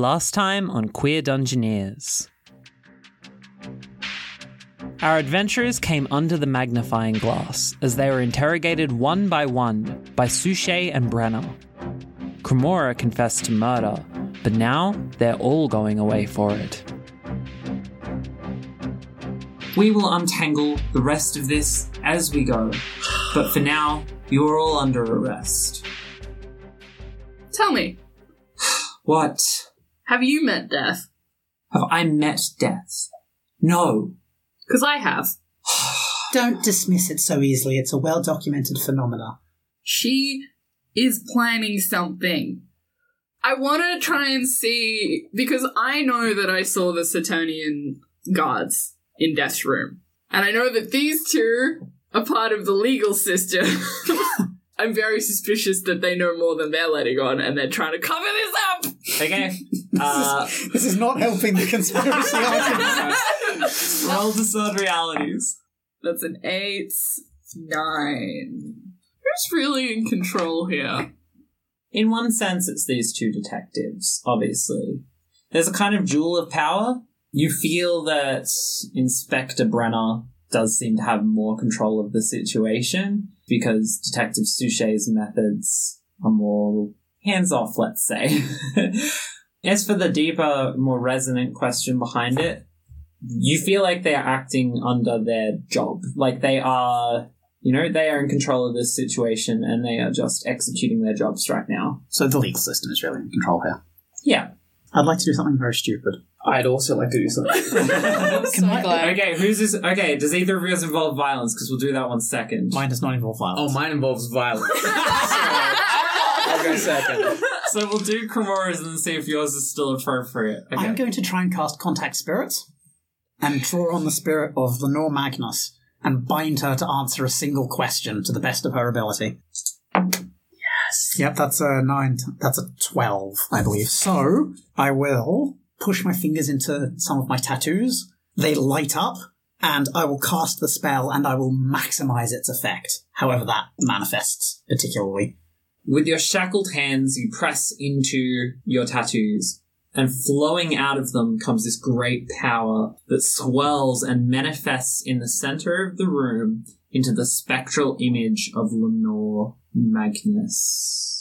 Last time on Queer Dungeoneers. Our adventurers came under the magnifying glass as they were interrogated one by one by Suchet and Brenner. Cremora confessed to murder, but now they're all going away for it. We will untangle the rest of this as we go, but for now, you are all under arrest. Tell me, What? Have you met death? Have I met death? No. Because I have. Don't dismiss it so easily. It's a well documented phenomena. She is planning something. I want to try and see because I know that I saw the Saturnian guards in Death's room, and I know that these two are part of the legal system. I'm very suspicious that they know more than they're letting on, and they're trying to cover this up. Okay. Uh, This is not helping the conspiracy argument. roll discern realities. That's an eight, nine. Who's really in control here? In one sense, it's these two detectives, obviously. There's a kind of jewel of power. You feel that Inspector Brenner does seem to have more control of the situation because Detective Suchet's methods are more hands off, let's say. As for the deeper, more resonant question behind it, you feel like they are acting under their job. Like they are, you know, they are in control of this situation and they are just executing their jobs right now. So the legal system is really in control here. Yeah. I'd like to do something very stupid. I'd also like to do something. So glad. Okay, who's this? Okay, does either of yours involve violence? Because we'll do that one second. Mine does not involve violence. oh, mine involves violence. I'll go second. So we'll do Cremora's and then see if yours is still appropriate. Okay. I'm going to try and cast Contact Spirits and draw on the spirit of Lenore Magnus and bind her to answer a single question to the best of her ability. Yes. Yep, that's a nine. That's a twelve, I believe. So I will push my fingers into some of my tattoos. They light up, and I will cast the spell, and I will maximize its effect, however that manifests particularly. With your shackled hands, you press into your tattoos, and flowing out of them comes this great power that swirls and manifests in the center of the room into the spectral image of Lenore Magnus.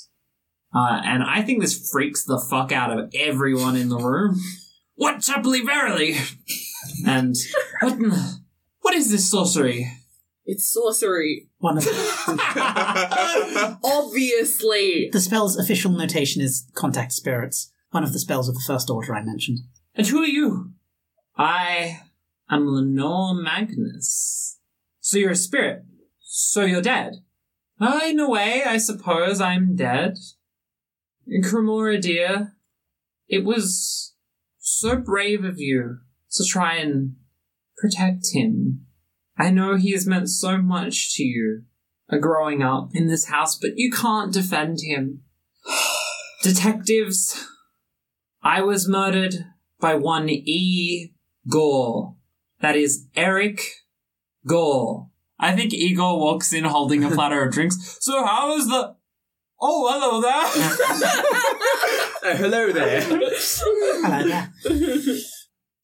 Uh, and I think this freaks the fuck out of everyone in the room. What chaply verily? And what, in the- what is this sorcery? It's sorcery. One of the Obviously. the spell's official notation is Contact Spirits. One of the spells of the first order I mentioned. And who are you? I am Lenore Magnus. So you're a spirit. So you're dead. Uh, in a way, I suppose I'm dead. And Cremora, dear, it was so brave of you to try and protect him. I know he has meant so much to you uh, growing up in this house, but you can't defend him. Detectives, I was murdered by one E. Gore. That is Eric Gore. I think Igor walks in holding a platter of drinks. So how is the... Oh, hello there. Uh, hello there. Hello there.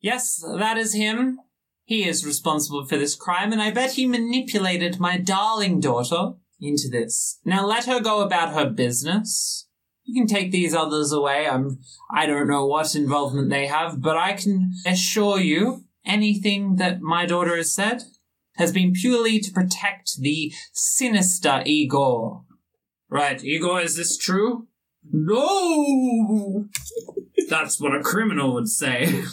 yes, that is him. He is responsible for this crime, and I bet he manipulated my darling daughter into this. Now let her go about her business. You can take these others away. I'm, I don't know what involvement they have, but I can assure you anything that my daughter has said has been purely to protect the sinister Igor. Right, Igor, is this true? No! That's what a criminal would say.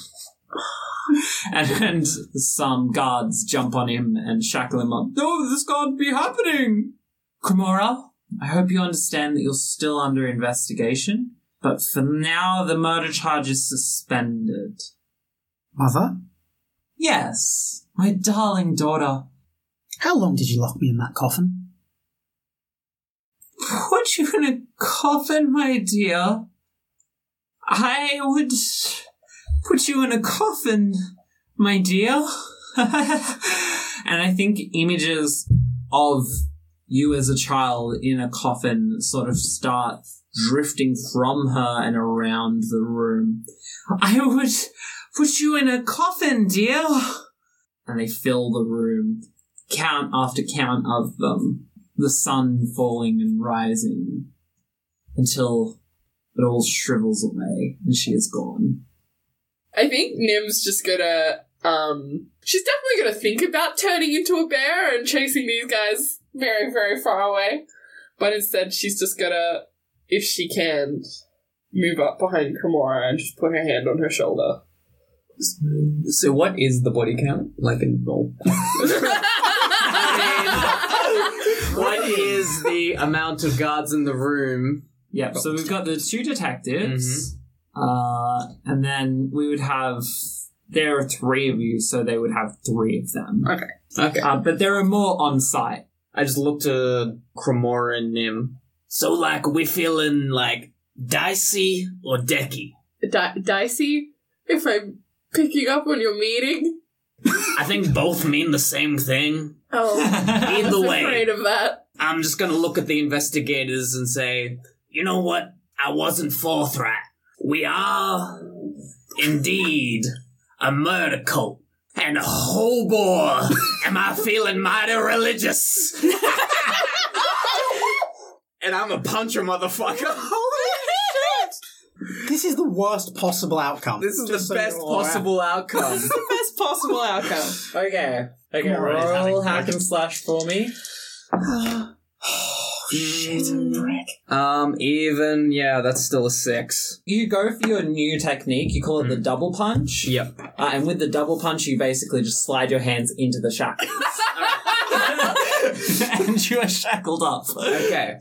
and, and some guards jump on him and shackle him up. No, this can't be happening! Cremora, I hope you understand that you're still under investigation, but for now the murder charge is suspended. Mother, Yes, my darling daughter. how long did you lock me in that coffin? Put you in a coffin, my dear. I would put you in a coffin, my dear. and I think images of you as a child in a coffin sort of start drifting from her and around the room. I would put you in a coffin, dear. And they fill the room, count after count of them, the sun falling and rising until it all shrivels away and she is gone. I think Nim's just gonna um she's definitely gonna think about turning into a bear and chasing these guys very, very far away. But instead she's just gonna, if she can, move up behind Cremora and just put her hand on her shoulder. So what is the body count? Like in roll? what is the amount of guards in the room? Yep, so we've got the two detectives, uh, and then we would have. There are three of you, so they would have three of them. Okay. Uh, but there are more on site. I just looked to Cremora and Nim. So like we feeling like dicey or decky? Di- Dicey, if I'm picking up on your meeting. I think both mean the same thing. Oh, I Either was way. afraid of that. I'm just gonna look at the investigators and say, you know what? I wasn't forthright. We are indeed a murder cult. And oh boy, am I feeling mighty religious. and I'm a puncher, motherfucker. Holy shit! This is the worst possible outcome. This is Just the so best you're aware. possible outcome. This is the best possible outcome. Okay. Okay, Come on, it's roll having hack and slash for me. Shit, prick. um, even, yeah, that's still a six. You go for your new technique. You call it the double punch. Yep. Uh, and with the double punch, you basically just slide your hands into the shackles. and you are shackled up. Okay.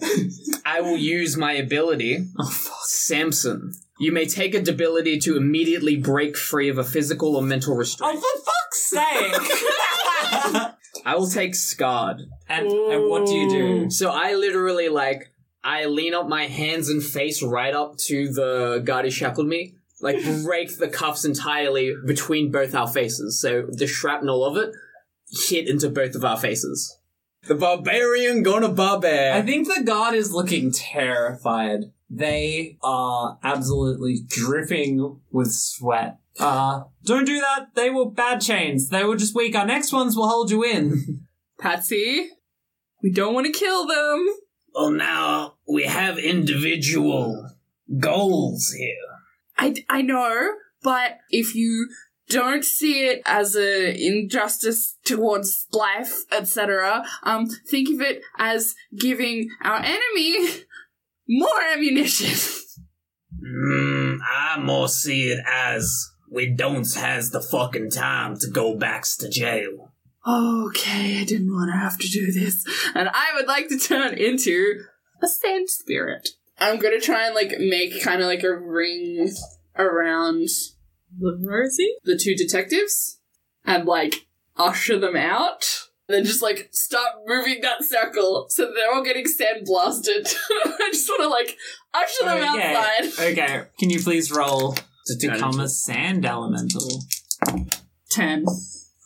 I will use my ability. Oh, fuck. Samson. You may take a debility to immediately break free of a physical or mental restraint. Oh, for fuck's sake! I will take Scarred. and, and what do you do? So I literally, like, I lean up my hands and face right up to the guard who shackled me. Like, break the cuffs entirely between both our faces. So the shrapnel of it hit into both of our faces. The barbarian gonna barbear. I think the god is looking terrified. They are absolutely dripping with sweat. Uh, don't do that. They were bad chains. They were just weak. Our next ones will hold you in. Patsy, we don't want to kill them. Well, now we have individual goals here. I, I know, but if you don't see it as a injustice towards life, etc., um, think of it as giving our enemy more ammunition. Mm, I more see it as we don't has the fucking time to go back to jail. okay, I didn't want to have to do this, and I would like to turn into a sand spirit. I'm gonna try and like make kind of like a ring around Rosie? the two detectives and like usher them out. Then just like start moving that circle so they're all getting sand blasted. I just want to like usher them Okay. outside. Okay, can you please roll to turn become a sand elemental? Ten.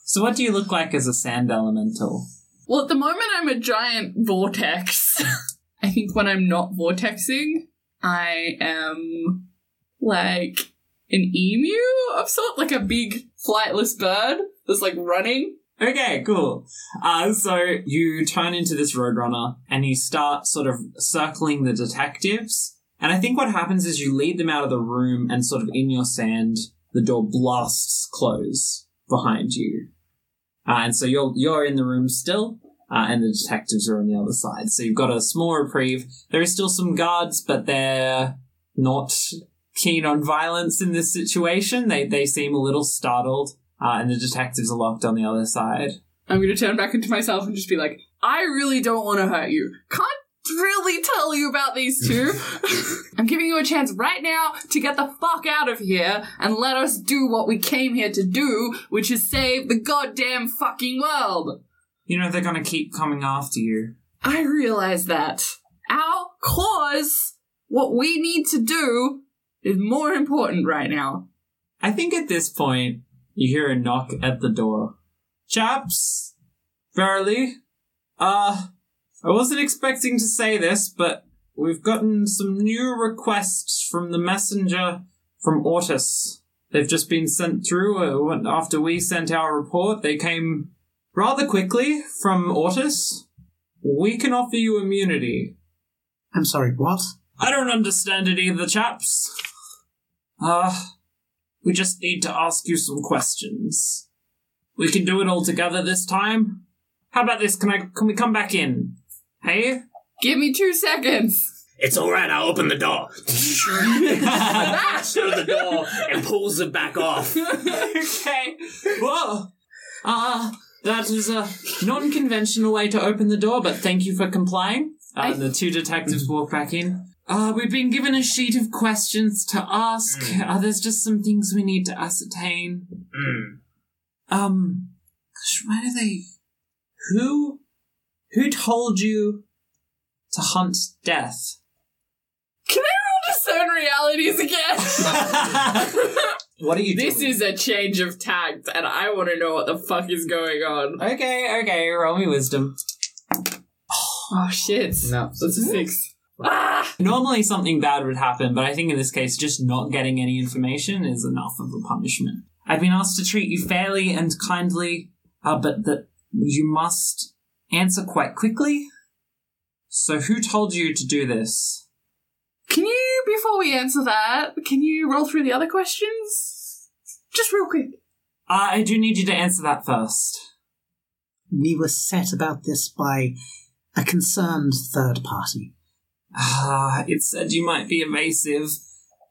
So, what do you look like as a sand elemental? Well, at the moment I'm a giant vortex. I think when I'm not vortexing, I am like an emu of sort, like a big flightless bird that's like running. Okay, cool. Uh, so you turn into this roadrunner and you start sort of circling the detectives. And I think what happens is you lead them out of the room and sort of in your sand, the door blasts close behind you. Uh, and so you're, you're in the room still, uh, and the detectives are on the other side. So you've got a small reprieve. There is still some guards, but they're not keen on violence in this situation. They, they seem a little startled. Uh, and the detectives are locked on the other side. I'm gonna turn back into myself and just be like, I really don't want to hurt you. Can't really tell you about these two. I'm giving you a chance right now to get the fuck out of here and let us do what we came here to do, which is save the goddamn fucking world. You know they're gonna keep coming after you. I realize that. Our cause, what we need to do, is more important right now. I think at this point, you hear a knock at the door. Chaps? Verily? Uh, I wasn't expecting to say this, but we've gotten some new requests from the messenger from Ortis. They've just been sent through uh, after we sent our report. They came rather quickly from Ortis. We can offer you immunity. I'm sorry, what? I don't understand it either, chaps. Uh, we just need to ask you some questions. We can do it all together this time. How about this? Can I can we come back in? Hey? Give me two seconds. It's alright, I'll open the door. Shut the door and pulls it back off. okay. Whoa. Uh, that is a non-conventional way to open the door, but thank you for complying. Uh, I- the two detectives walk back in. Uh, we've been given a sheet of questions to ask. Uh, there's just some things we need to ascertain. Mm. Um, gosh, why do they? Who, who told you to hunt death? Can I roll discern realities again? What are you this is a change of tact, and I want to know what the fuck is going on. okay. Okay, roll me wisdom. Oh shit. No. That's a six. Ah! Normally something bad would happen, but I think in this case, just not getting any information is enough of a punishment. I've been asked to treat you fairly and kindly, uh, but that you must answer quite quickly. So, who told you to do this? Can you, before we answer that, can you roll through the other questions? Just real quick. Uh, I do need you to answer that first. We were set about this by a concerned third party. Ah, it said you might be evasive.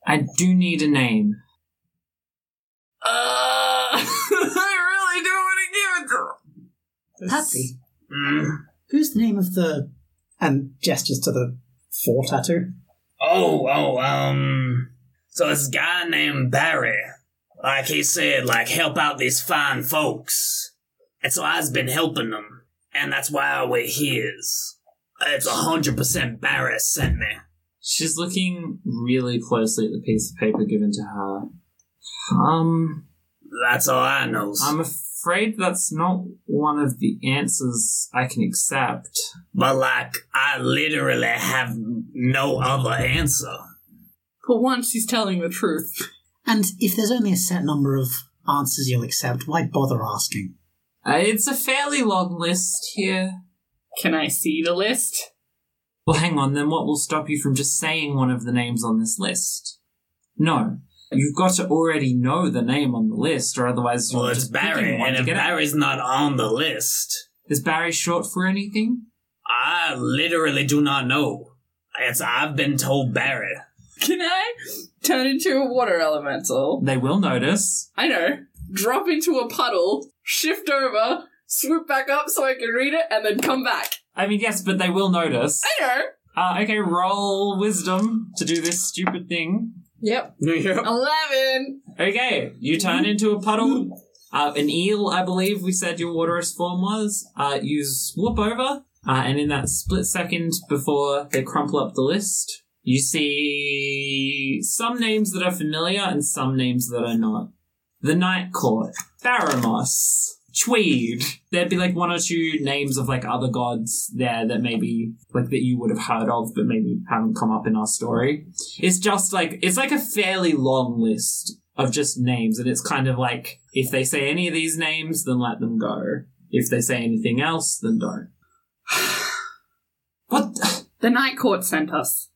I do need a name. Uh, I really don't want to give it to Patsy, Mm. who's the name of the. and gestures to the four tattoo? Oh, oh, um. So this guy named Barry, like he said, like help out these fine folks. And so I've been helping them. And that's why we're here's. It's a hundred percent Barry sent me. She's looking really closely at the piece of paper given to her. Um, That's all I know. I'm afraid that's not one of the answers I can accept. but like, I literally have no other answer. For once, he's telling the truth. And if there's only a set number of answers you'll accept, why bother asking? Uh, it's a fairly long list here. Can I see the list? Well, hang on, then what will stop you from just saying one of the names on this list? No. You've got to already know the name on the list, or otherwise you're Well, it's just Barry, picking one and to if get out. Barry's not on the list, Is Barry short for anything? I literally do not know. It's I've been told Barry. Can I turn into a water elemental? They will notice. I know. Drop into a puddle, shift over, swoop back up so I can read it, and then come back. I mean, yes, but they will notice. I know. Uh, okay, roll wisdom to do this stupid thing. Yep. Yep. Eleven. Okay, you turn into a puddle. Uh, an eel, I believe we said your waterous form was. Uh, you swoop over, uh, and in that split second before they crumple up the list, you see some names that are familiar and some names that are not. The Night Court, Baramos, Tweed. There'd be like one or two names of like other gods there that maybe like that you would have heard of, but maybe haven't come up in our story. It's just like it's like a fairly long list of just names, and it's kind of like if they say any of these names, then let them go. If they say anything else, then don't. what? The Night Court sent us.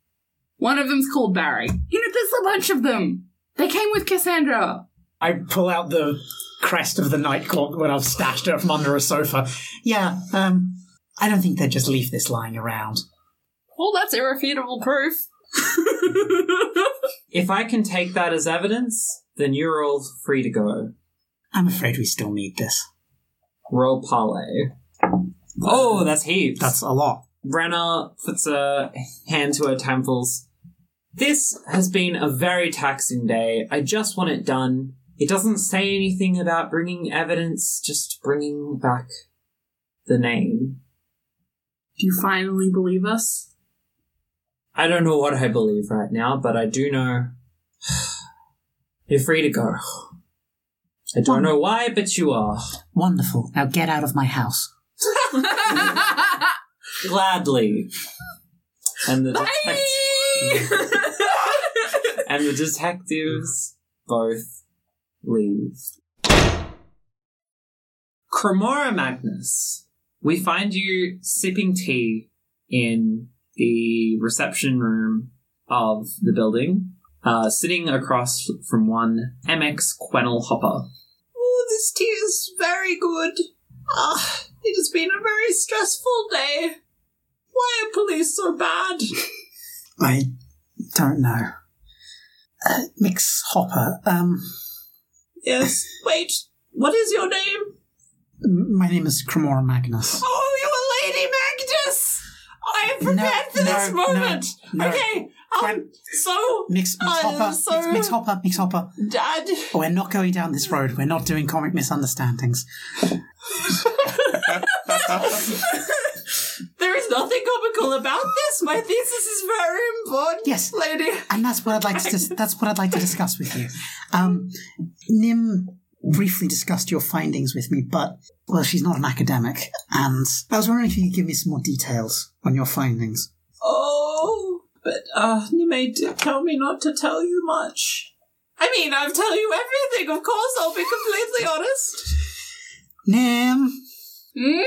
One of them's called Barry. You know, there's a bunch of them. They came with Cassandra. I pull out the crest of the night court when I've stashed it from under a sofa. Yeah, um, I don't think they'd just leave this lying around. Well, that's irrefutable proof. If I can take that as evidence, then you're all free to go. I'm afraid we still need this. Roll parlay. Oh, that's heaps. That's a lot. Brenner puts a hand to her temples. This has been a very taxing day. I just want it done. It doesn't say anything about bringing evidence, just bringing back the name. Do you finally believe us? I don't know what I believe right now, but I do know you're free to go. I don't know why, but you are. Wonderful. Now get out of my house. Gladly. And the detect- and the detectives both leave. Cremora Magnus, we find you sipping tea in the reception room of the building, uh, sitting across from one MX Quennel Hopper. Oh, this tea is very good. Ah, it has been a very stressful day. Why are police so bad? I don't know. Uh, Mix Hopper, um, Yes, wait, what is your name? my name is Cremora Magnus. Oh, you're a Lady Magnus! I am prepared No, for this no, moment. no. Okay, um, so, Mix, Mix Uh, Hopper, so- Mix, Mix Hopper, Mix Hopper. Dad, We're not going down this road. We're not doing comic misunderstandings. is nothing comical about this. My thesis is very important, Yes. lady. And that's what I'd like to dis- that's what I'd like to discuss with you. Um, Nim briefly discussed your findings with me, but well, she's not an academic, and I was wondering if you could give me some more details on your findings. Oh, but uh, you may tell me not to tell you much. I mean, I'll tell you everything, of course, I'll be completely honest. Nim, Hmm?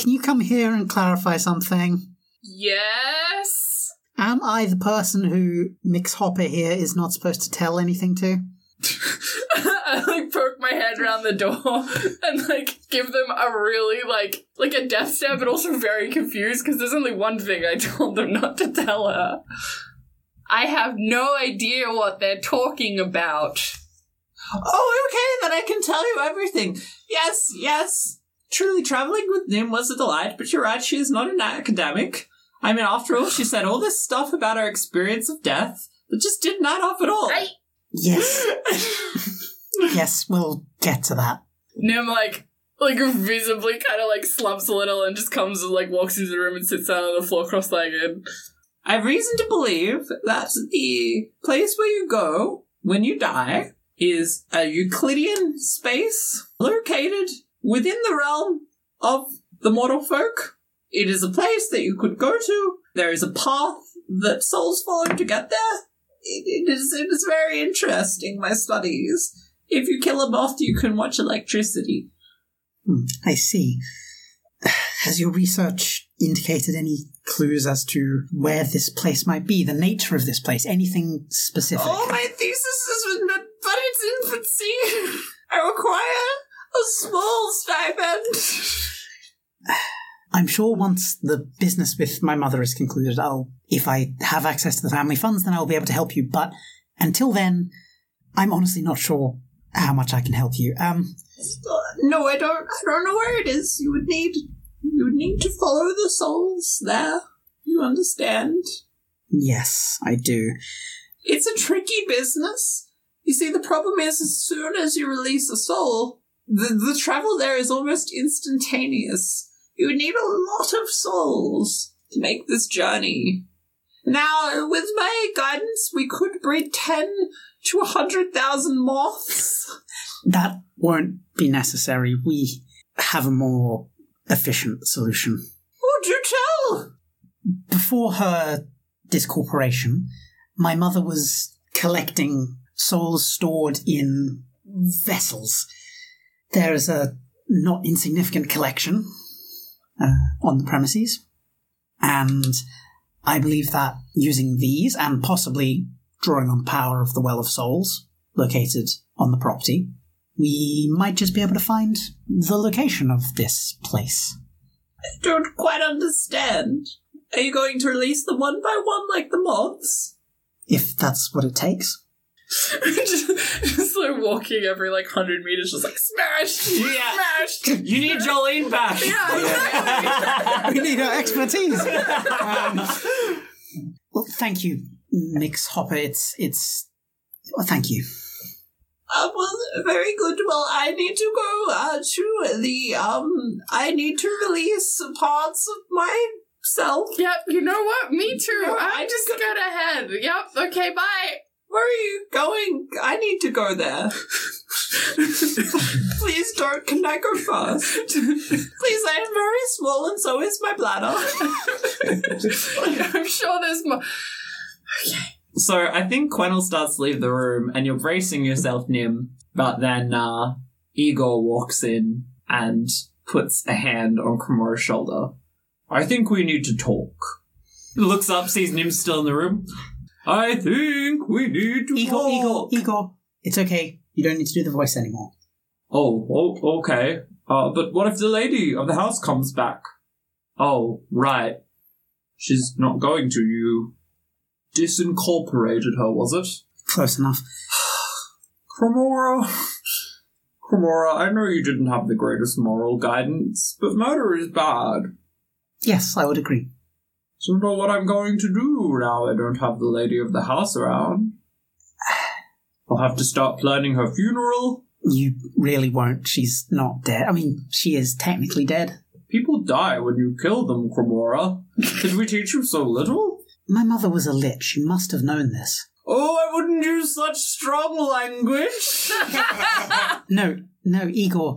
Can you come here and clarify something? Yes. Am I the person who Mix Hopper here is not supposed to tell anything to? I like poke my head around the door and like give them a really like like a death stare, but also very confused because there's only one thing I told them not to tell her. I have no idea what they're talking about. Oh, okay, then I can tell you everything. Yes, yes. Truly, traveling with Nim was a delight, but you're right, she is not an academic. I mean, after all, she said all this stuff about our experience of death that just didn't add up at all. I- Yes, yes, we'll get to that. Nim like like visibly kind of like slumps a little and just comes and like walks into the room and sits down on the floor cross-legged. I have reason to believe that the place where you go when you die is a Euclidean space located within the realm of the mortal folk. It is a place that you could go to. There is a path that souls follow to get there. It, it is it is very interesting, my studies. If you kill a moth, you can watch electricity. Hmm, I see. Has your research indicated any clues as to where this place might be, the nature of this place, anything specific? Oh, my thesis is in but its infancy. I require a small stipend. I'm sure once the business with my mother is concluded, I'll, if I have access to the family funds, then I'll be able to help you. But until then, I'm honestly not sure how much I can help you. Um, No, I don't. I don't know where it is. You would need. You would need to follow the souls there. You understand? yes, I do. It's a tricky business. You see, the problem is, as soon as you release a soul, the the travel there is almost instantaneous. You would need a lot of souls to make this journey. Now, with my guidance, we could breed ten to a hundred thousand moths. That won't be necessary. We have a more efficient solution. Do you tell! Before her discorporation, my mother was collecting souls stored in vessels. There is a not insignificant collection uh, on the premises, and I believe that using these and possibly drawing on the power of the Well of Souls located on the property, we might just be able to find the location of this place. I don't quite understand. Are you going to release them one by one like the moths? If that's what it takes. just, just like walking every like hundred meters, just like smash, Yeah. smash. You need Jolene back. Yeah, exactly. we need our expertise. Um, well, thank you, Mix Hopper. It's it's. Well, thank you. Uh, well, very good. Well, I need to go uh, to the um. I need to release parts of myself. Yep, you know what? Me too. No, I'm I just just gonna head. Yep, okay, bye. Where are you going? I need to go there. Please don't. Can I go fast? Please, I am very small and so is my bladder. I'm sure there's more. So I think Quennel starts to leave the room, and you're bracing yourself, Nim. But then uh, Igor walks in and puts a hand on Cremor's shoulder. I think we need to talk. Looks up, sees Nim still in the room. I think we need to Igor, talk. Igor. It's okay. You don't need to do the voice anymore. Oh, oh, okay. Uh, but what if the lady of the house comes back? Oh, right. She's not going to. You disincorporated her, was it? Close enough. Cromora. Cromora, I know you didn't have the greatest moral guidance, but murder is bad. Yes, I would agree. So know what I'm going to do now I don't have the lady of the house around. I'll have to start planning her funeral. You really won't. She's not dead. I mean, she is technically dead. People die when you kill them, Cremora. Did we teach you so little? My mother was a lich. You must have known this. Oh, I wouldn't use such strong language. No, no, Igor.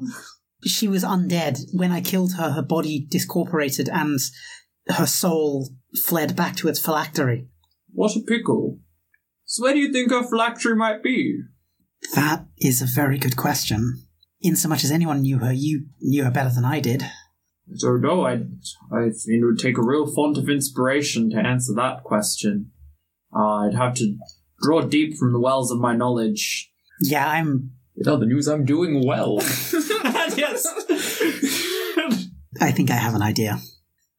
She was undead. When I killed her, her body discorporated and her soul fled back to its phylactery. what a pickle. So where do you think her phylactery might be? That is a very good question. Insomuch as anyone knew her, you knew her better than I did. I don't know. I, I think it would take a real font of inspiration to answer that question. Uh, I'd have to draw deep from the wells of my knowledge. Yeah, I'm. In other news, I'm doing well. yes. I think I have an idea.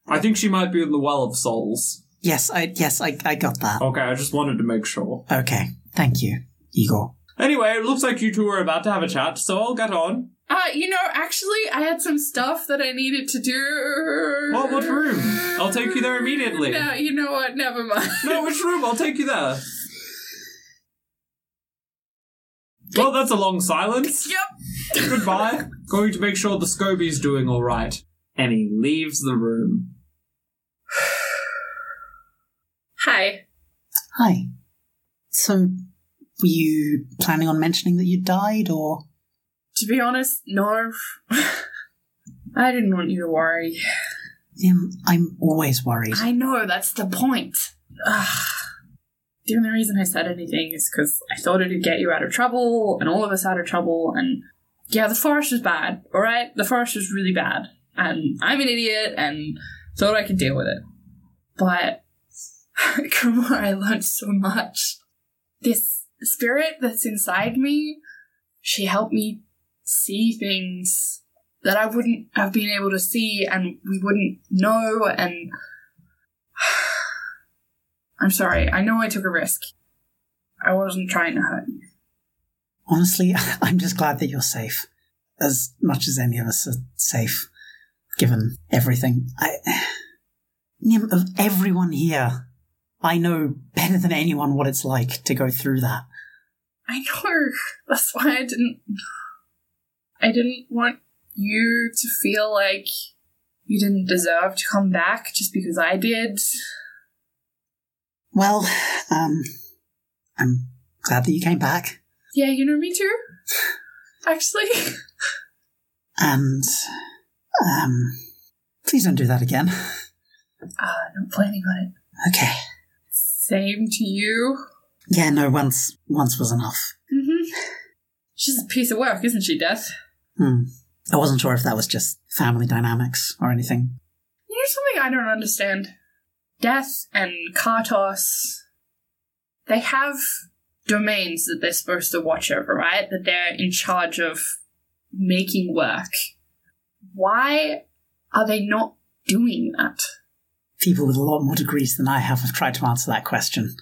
I think she might be in the well of souls. Yes, I yes, I, I got that. Okay, I just wanted to make sure. Okay, thank you, Igor. Anyway, it looks like you two are about to have a chat, so I'll get on. Uh, you know, actually, I had some stuff that I needed to do. What, what room? I'll take you there immediately. No, you know what? Never mind. No, which room? I'll take you there. Well, that's a long silence. Yep. Goodbye. Going to make sure the Scoby's doing all right. And he leaves the room. Hi. Hi. So, were you planning on mentioning that you died, or To be honest, no. I didn't want you to worry. um, I'm always worried. I know, that's the point. Ugh. The only reason I said anything is because I thought it'd get you out of trouble and all of us out of trouble. And yeah, the forest was bad, alright? The forest was really bad. And I'm an idiot and thought I could deal with it. But, on, I learned so much. This spirit that's inside me, she helped me see things that I wouldn't have been able to see and we wouldn't know and I'm sorry. I know I took a risk. I wasn't trying to hurt you. Honestly, I'm just glad that you're safe, as much as any of us are safe, given everything. I, Nim, of everyone here, I know better than anyone what it's like to go through that. I know. That's why I didn't. I didn't want you to feel like you didn't deserve to come back just because I did. Well, um, I'm glad that you came back, Yeah, you know me too. Actually, and um, please don't do that again. uh, not planning on it. Okay. Same to you. Yeah, no, once once was enough. Mm-hmm. She's a piece of work, isn't she, Death? Hmm. I wasn't sure if that was just family dynamics or anything. You know something I don't understand? Death and Kartos, they have domains that they're supposed to watch over, right? That they're in charge of making work. Why are they not doing that? People with a lot more degrees than I have have tried to answer that question.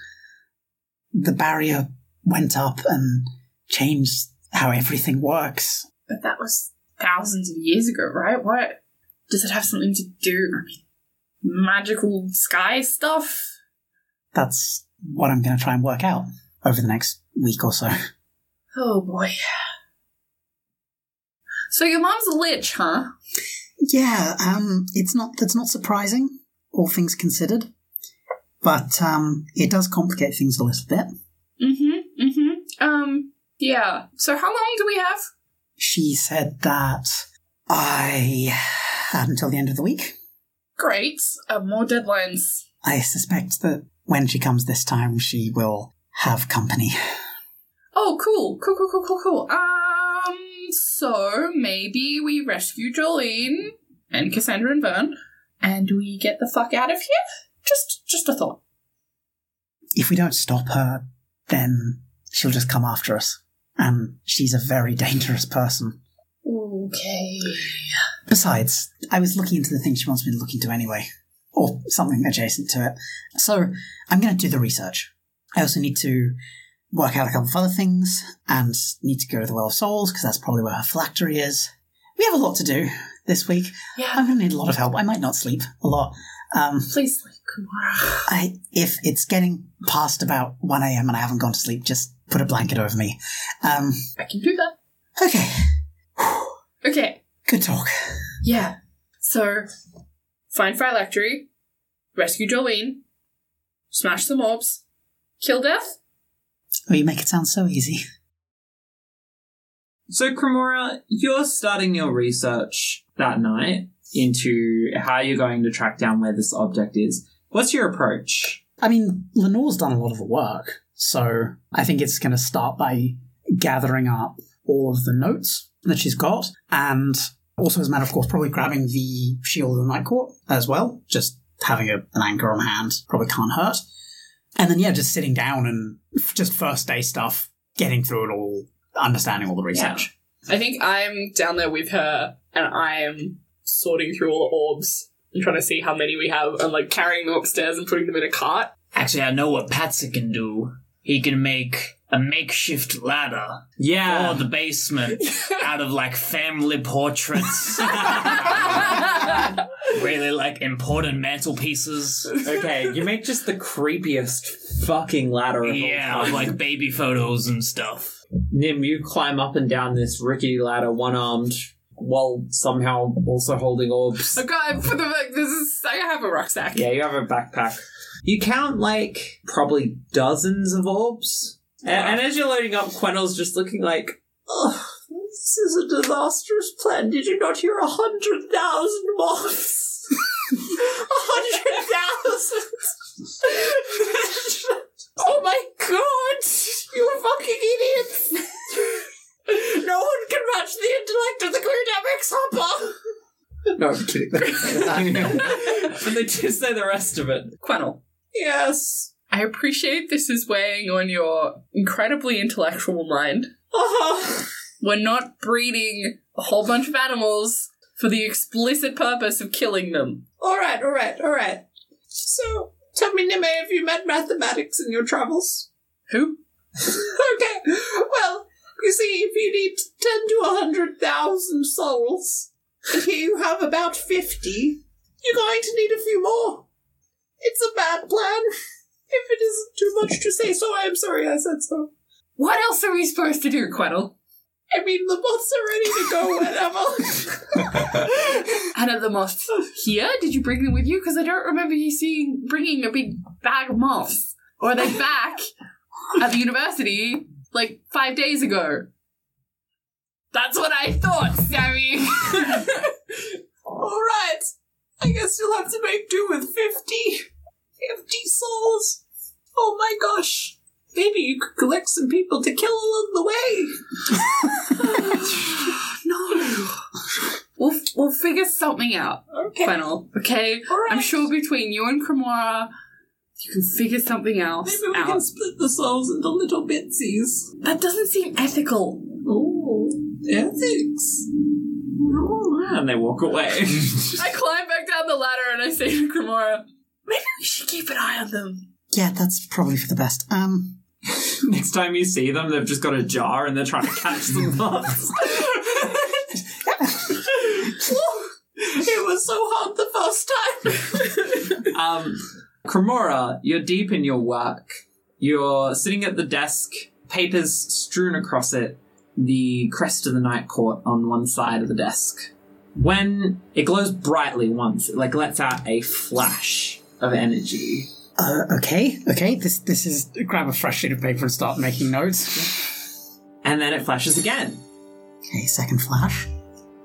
The barrier went up and changed how everything works. But that was thousands of years ago, right? What does it have something to do? I mean, magical sky stuff? That's what I'm going to try and work out over the next week or so. Oh boy. So your mom's a lich, huh? Yeah, um, it's not that's not surprising, all things considered, but um, it does complicate things a little bit. Mm-hmm. Mm-hmm. Um, Yeah. So how long do we have? She said that I had until the end of the week. Great. Uh, more deadlines. I suspect that when she comes this time, she will have company. Oh, cool. Cool, cool, cool, cool, cool. Um, so maybe we rescue Jolene and Cassandra and Vern, and we get the fuck out of here? Just, just a thought. If we don't stop her, then she'll just come after us. And she's a very dangerous person. Okay. Besides, I was looking into the thing she wants me to look into anyway, or something adjacent to it. So I'm going to do the research. I also need to work out a couple of other things, and need to go to the Well of Souls because that's probably where her phylactery is. We have a lot to do this week. Yeah. I'm going to need a lot of help. I might not sleep a lot. Um, Please, Kumara. I, if it's getting past about 1 a.m. and I haven't gone to sleep, just put a blanket over me. Um, I can do that. okay, Okay. good talk. Yeah. So, find phylactery, rescue Jolene, smash the mobs, kill death. Oh, you make it sound so easy. So, Cremora, you're starting your research that night into how you're going to track down where this object is. What's your approach? I mean, Lenore's done a lot of the work, so I think it's going to start by gathering up all of the notes that she's got, and also, as a matter of course, probably grabbing the Shield of the Night Court as well. Just having a, an anchor on hand probably can't hurt. And then, yeah, just sitting down and just first day stuff, getting through it all, understanding all the research. I think I'm down there with her, and I am sorting through all the orbs and trying to see how many we have, and like carrying them upstairs and putting them in a cart. Actually, I know what Patsy can do. He can make a makeshift ladder Yeah. for the basement out of like family portraits, really like important mantelpieces. okay, you make just the creepiest fucking ladder of Yeah, all with time. like baby photos and stuff. Nim, you climb up and down this rickety ladder, one armed, while somehow also holding orbs. Okay, for the this is I have a rucksack. Yeah, you have a backpack. You count like probably dozens of orbs. A- And, as you're loading up, Quennel's just looking like, Ugh, this is a disastrous plan. Did you not hear a hundred thousand moths? a hundred thousand! oh my god! You fucking idiots! no one can match the intellect of the Queer Hopper! No, I'm kidding. They didn't say that. but they do say the rest of it. Quennel. Yes. I appreciate this is weighing on your incredibly intellectual mind. Uh-huh. We're not breeding a whole bunch of animals for the explicit purpose of killing them. All right, all right, all right. So, tell me, Nime, have you met mathematics in your travels? Who? okay. Well, you see, if you need ten to a hundred thousand souls, and here you have about fifty, you're going to need a few more. It's a bad plan. If it isn't too much to say so, I am sorry I said so. What else are we supposed to do, Quennel? I mean, the moths are ready to go whenever. And are the moths here? Did you bring them with you? Because I don't remember you seeing bringing a big bag of moths. Or are they back at the university like five days ago? That's what I thought, Sammy. All right. I guess you'll have to make do with 50. 50 souls. Oh my gosh. Maybe you could collect some people to kill along the way. no. We'll, we'll figure something out, Okay. Quennel, okay? All right. I'm sure between you and Cremora, you can figure something else Maybe we out. can split the souls into little bitsies. That doesn't seem ethical. Oh, ethics. And they walk away. I climb back down the ladder and I say to Cremora, maybe we should keep an eye on them. Yeah, that's probably for the best. Um, Next time you see them, they've just got a jar and they're trying to catch some moths. it was so hard the first time. um, Cremora, you're deep in your work. You're sitting at the desk, papers strewn across it, the crest of the night court on one side of the desk. When it glows brightly once, it like lets out a flash of energy. Uh, okay, okay. This this is grab a fresh sheet of paper and start making notes. and then it flashes again. Okay, second flash.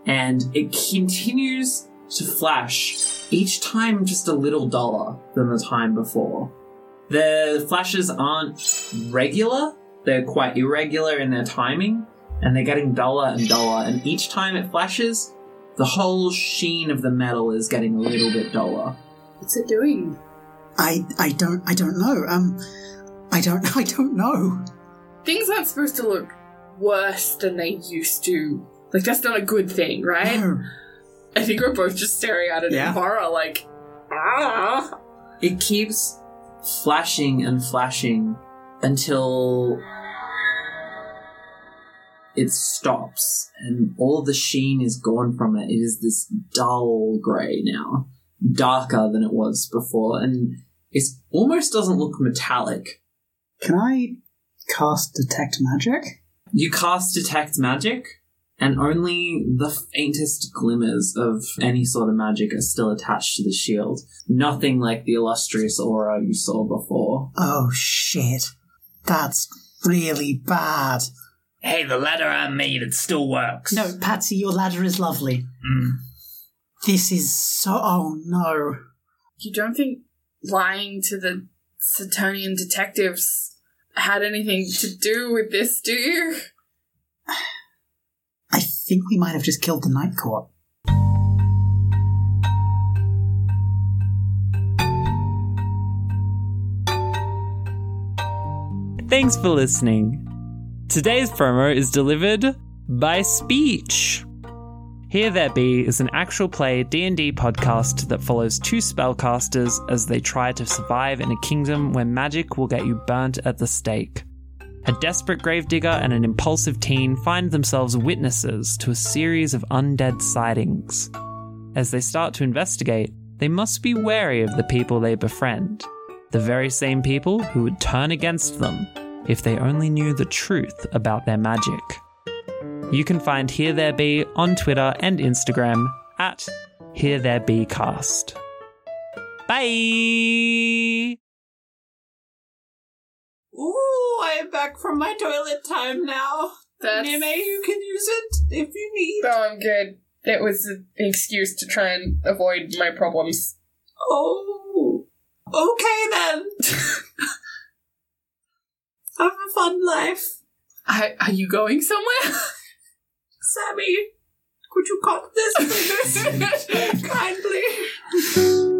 and it continues to flash each time just a little duller than the time before. The flashes aren't regular, they're quite irregular in their timing, and they're getting duller and duller, and each time it flashes, the whole sheen of the metal is getting a little bit duller. What's it doing? I I don't I don't know. Um, I don't I don't know. Things aren't supposed to look worse than they used to. Like, that's not a good thing, right? No. I think we're both just staring at it Yeah. in horror, like, ah. It keeps flashing and flashing until it stops and all the sheen is gone from it. It is this dull grey now, darker than it was before, and it almost doesn't look metallic. Can I cast detect magic? You cast Detect Magic, and only the faintest glimmers of any sort of magic are still attached to the shield. Nothing like the illustrious aura you saw before. Oh shit. That's really bad. Hey, the ladder I made, it still works. No, Patsy, your ladder is lovely. Mm. This is so. Oh no. You don't think lying to the Satonian detectives had anything to do with this, do you? I think we might have just killed the Night Court. Thanks for listening. Today's promo is delivered by Speech. Here There Be is an actual play D&D podcast that follows two spellcasters as they try to survive in a kingdom where magic will get you burnt at the stake. A desperate gravedigger and an impulsive teen find themselves witnesses to a series of undead sightings. As they start to investigate, they must be wary of the people they befriend, the very same people who would turn against them if they only knew the truth about their magic. You can find Here There Be on Twitter and Instagram at Here There Be Cast. Bye! Ooh, I'm back from my toilet time now. That's. Nime, you can use it if you need. Oh, I'm good. It was an excuse to try and avoid my problems. Oh, okay then. Have a fun life, I, are you going somewhere? Sammy. Could you cut this, please? Kindly.